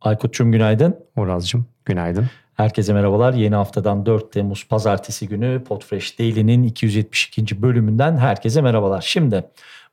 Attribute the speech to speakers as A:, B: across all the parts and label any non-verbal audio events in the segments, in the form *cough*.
A: Aykut'cum günaydın.
B: Uraz'cığım günaydın.
A: Herkese merhabalar. Yeni haftadan 4 Temmuz Pazartesi günü Podfresh Daily'nin 272. bölümünden herkese merhabalar. Şimdi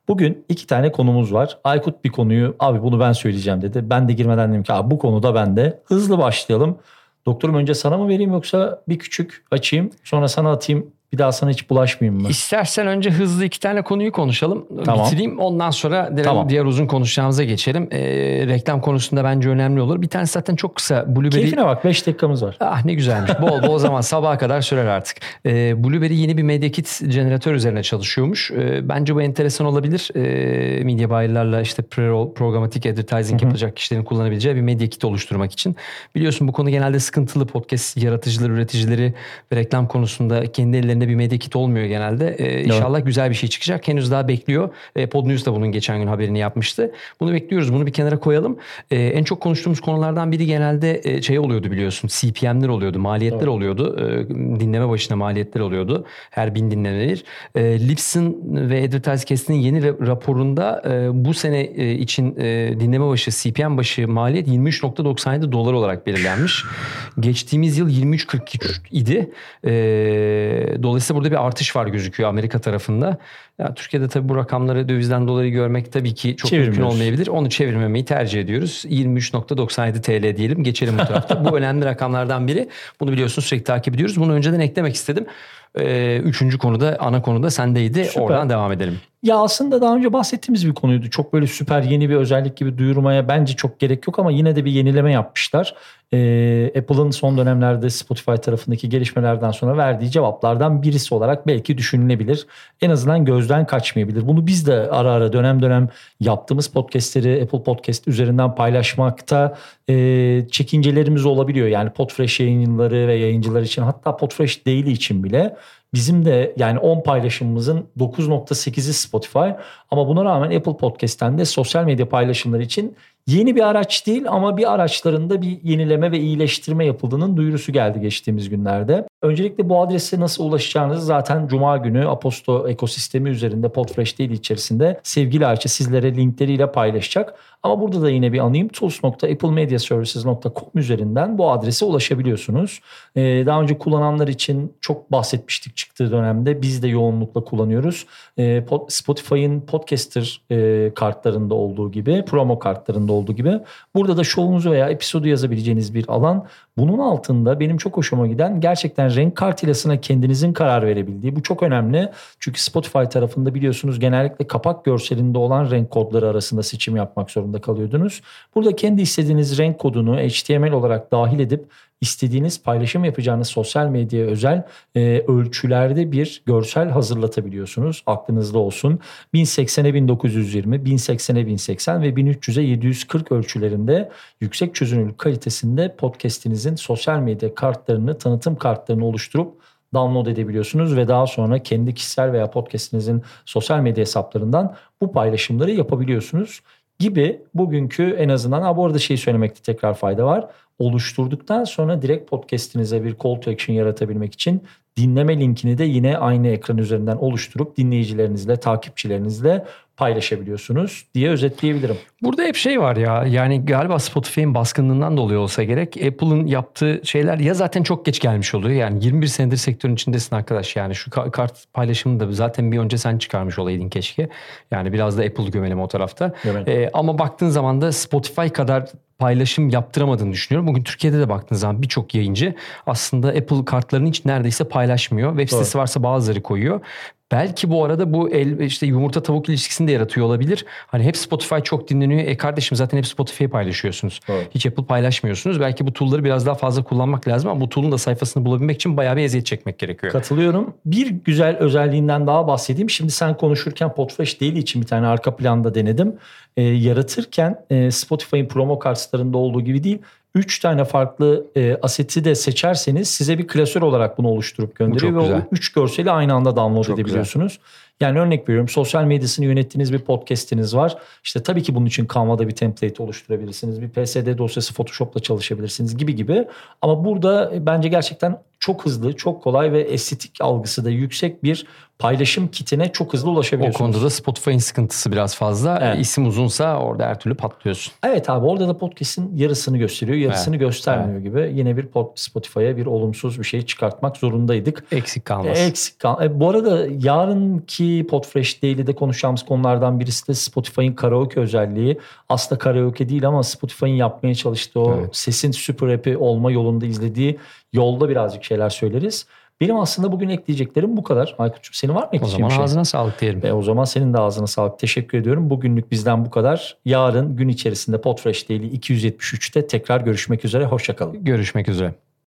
A: bugün iki tane konumuz var. Aykut bir konuyu abi bunu ben söyleyeceğim dedi. Ben de girmeden dedim ki abi bu konuda ben de. Hızlı başlayalım. Doktorum önce sana mı vereyim yoksa bir küçük açayım sonra sana atayım bir daha sana hiç bulaşmayayım mı?
B: İstersen önce hızlı iki tane konuyu konuşalım.
A: Tamam.
B: Bitireyim. Ondan sonra
A: Tamam.
B: diğer uzun konuşacağımıza geçelim. Ee, reklam konusunda bence önemli olur. Bir tanesi zaten çok kısa. Blueberry...
A: Keyfine bak 5 dakikamız var.
B: Ah ne güzelmiş. Bol bol zaman sabaha kadar sürer artık. Ee, Blueberry yeni bir Media Kit jeneratör üzerine çalışıyormuş. Ee, bence bu enteresan olabilir. Ee, media buyer'larla işte pre-roll, programatik advertising yapacak kişilerin kullanabileceği bir Media Kit oluşturmak için. Biliyorsun bu konu genelde sıkıntılı podcast yaratıcıları, üreticileri ve reklam konusunda kendi ellerinde bir Media Kit olmuyor genelde. Ee, inşallah güzel bir şey çıkacak. Henüz daha bekliyor. Ee, Pod News da bunun geçen gün haberini yapmıştı. Bunu bekliyoruz. Bunu bir kenara koyalım. Ee, en çok konuştuğumuz konulardan biri genelde e, şey oluyordu biliyorsun. CPM'ler oluyordu, maliyetler oluyordu. Ee, dinleme başına maliyetler oluyordu. Her bin dinlenir. Ee, Lipson ve Advertisecast'in yeni ra- raporunda e, bu sene e, için e, dinleme başı, CPM başı maliyet 23.97 dolar olarak belirlenmiş. Geçtiğimiz yıl 23.43 idi. Ee, dolayısıyla burada bir artış var gözüküyor Amerika tarafında. Ya, Türkiye'de tabii bu rakamları dövizden dolayı görmek tabii ki çok mümkün olmayabilir. Onu çevirmemeyi tercih ediyoruz. 23.97 TL diyelim. Geçelim bu tarafta. bu *laughs* önemli rakamlardan biri. Bunu biliyorsunuz sürekli takip ediyoruz. Bunu önceden eklemek istedim. Ee, üçüncü konuda, ana konuda sendeydi.
A: Süper.
B: Oradan devam edelim.
A: Ya aslında daha önce bahsettiğimiz bir konuydu. Çok böyle süper yeni bir özellik gibi duyurmaya bence çok gerek yok ama yine de bir yenileme yapmışlar. Ee, Apple'ın son dönemlerde Spotify tarafındaki gelişmelerden sonra verdiği cevaplardan birisi olarak belki düşünülebilir. En azından gözden kaçmayabilir. Bunu biz de ara ara dönem dönem yaptığımız podcastleri Apple Podcast üzerinden paylaşmakta e, çekincelerimiz olabiliyor. Yani Podfresh yayıncıları ve yayıncılar için hatta Podfresh Daily için bile Bizim de yani 10 paylaşımımızın 9.8'i Spotify. Ama buna rağmen Apple Podcast'ten de sosyal medya paylaşımları için yeni bir araç değil ama bir araçlarında bir yenileme ve iyileştirme yapıldığının duyurusu geldi geçtiğimiz günlerde. Öncelikle bu adrese nasıl ulaşacağınızı zaten Cuma günü Aposto ekosistemi üzerinde Podfresh değil içerisinde sevgili Ayça sizlere linkleriyle paylaşacak. Ama burada da yine bir anayım tools.applemediaservices.com üzerinden bu adrese ulaşabiliyorsunuz. Ee, daha önce kullananlar için çok bahsetmiştik çıktığı dönemde. Biz de yoğunlukla kullanıyoruz. Ee, Spotify'ın podcaster e, kartlarında olduğu gibi, promo kartlarında olduğu gibi burada da şovunuzu veya episodu yazabileceğiniz bir alan. Bunun altında benim çok hoşuma giden gerçekten renk kartilasına kendinizin karar verebildiği. Bu çok önemli. Çünkü Spotify tarafında biliyorsunuz genellikle kapak görselinde olan renk kodları arasında seçim yapmak zorunda kalıyordunuz. Burada kendi istediğiniz renk kodunu HTML olarak dahil edip istediğiniz paylaşım yapacağınız sosyal medyaya özel e, ölçülerde bir görsel hazırlatabiliyorsunuz. Aklınızda olsun. 1080'e 1920, 1080'e 1080 ve 1300'e 740 ölçülerinde yüksek çözünürlük kalitesinde podcast'inizin sosyal medya kartlarını, tanıtım kartlarını oluşturup download edebiliyorsunuz ve daha sonra kendi kişisel veya podcast'inizin sosyal medya hesaplarından bu paylaşımları yapabiliyorsunuz gibi bugünkü en azından ha bu arada şeyi söylemekte tekrar fayda var. Oluşturduktan sonra direkt podcast'inize bir call to action yaratabilmek için dinleme linkini de yine aynı ekran üzerinden oluşturup dinleyicilerinizle, takipçilerinizle paylaşabiliyorsunuz diye özetleyebilirim.
B: Burada hep şey var ya yani galiba Spotify'ın baskınlığından dolayı olsa gerek Apple'ın yaptığı şeyler ya zaten çok geç gelmiş oluyor. Yani 21 senedir sektörün içindesin arkadaş yani şu ka- kart paylaşımını da zaten bir önce sen çıkarmış olaydın keşke. Yani biraz da Apple'ı gömelim o tarafta. Ee, ama baktığın zaman da Spotify kadar paylaşım yaptıramadığını düşünüyorum. Bugün Türkiye'de de baktığın zaman birçok yayıncı aslında Apple kartlarını hiç neredeyse paylaşmıyor. Web sitesi varsa bazıları koyuyor. Belki bu arada bu el işte yumurta tavuk ilişkisini de yaratıyor olabilir. Hani hep Spotify çok dinleniyor. E kardeşim zaten hep Spotify'ı paylaşıyorsunuz.
A: Doğru.
B: Hiç Apple paylaşmıyorsunuz. Belki bu tool'ları biraz daha fazla kullanmak lazım ama bu tool'un da sayfasını bulabilmek için bayağı bir eziyet çekmek gerekiyor.
A: Katılıyorum. Bir güzel özelliğinden daha bahsedeyim. Şimdi sen konuşurken Podfresh Daily için bir tane arka planda denedim. Ee, yaratırken e, Spotify'ın promo kartlarında olduğu gibi değil. 3 tane farklı e, aseti de seçerseniz size bir klasör olarak bunu oluşturup gönderiyor ve
B: güzel.
A: o 3 görseli aynı anda download
B: Çok
A: edebiliyorsunuz. Yani örnek veriyorum sosyal medyasını yönettiğiniz bir podcast'iniz var. İşte tabii ki bunun için Canva'da bir template oluşturabilirsiniz. Bir PSD dosyası Photoshop'la çalışabilirsiniz gibi gibi. Ama burada bence gerçekten çok hızlı, çok kolay ve estetik algısı da yüksek bir paylaşım kitine çok hızlı
B: O
A: ulaşabiliyorsunuz.
B: konuda da Spotify'ın sıkıntısı biraz fazla.
A: Evet.
B: İsim uzunsa orada her türlü patlıyorsun.
A: Evet abi orada da podcast'in yarısını gösteriyor, yarısını göstermiyor gibi. Yine bir Spotify'a bir olumsuz bir şey çıkartmak zorundaydık.
B: Eksik kalmaz.
A: E, Eksik kal. E, bu arada yarınki Podfresh Daily'de konuşacağımız konulardan birisi de Spotify'ın karaoke özelliği. Aslında karaoke değil ama Spotify'ın yapmaya çalıştığı o
B: Evet.
A: sesin süper app'i olma yolunda izlediği yolda birazcık şeyler söyleriz. Benim aslında bugün ekleyeceklerim bu kadar. Aykut'cum senin var mı
B: o
A: ekleyeceğin
B: zaman
A: bir şey?
B: ağzına sağlık diyelim.
A: E, o zaman senin de ağzına sağlık. Teşekkür ediyorum. Bugünlük bizden bu kadar. Yarın gün içerisinde Podfresh Daily 273'te tekrar görüşmek üzere. Hoşçakalın.
B: Görüşmek üzere.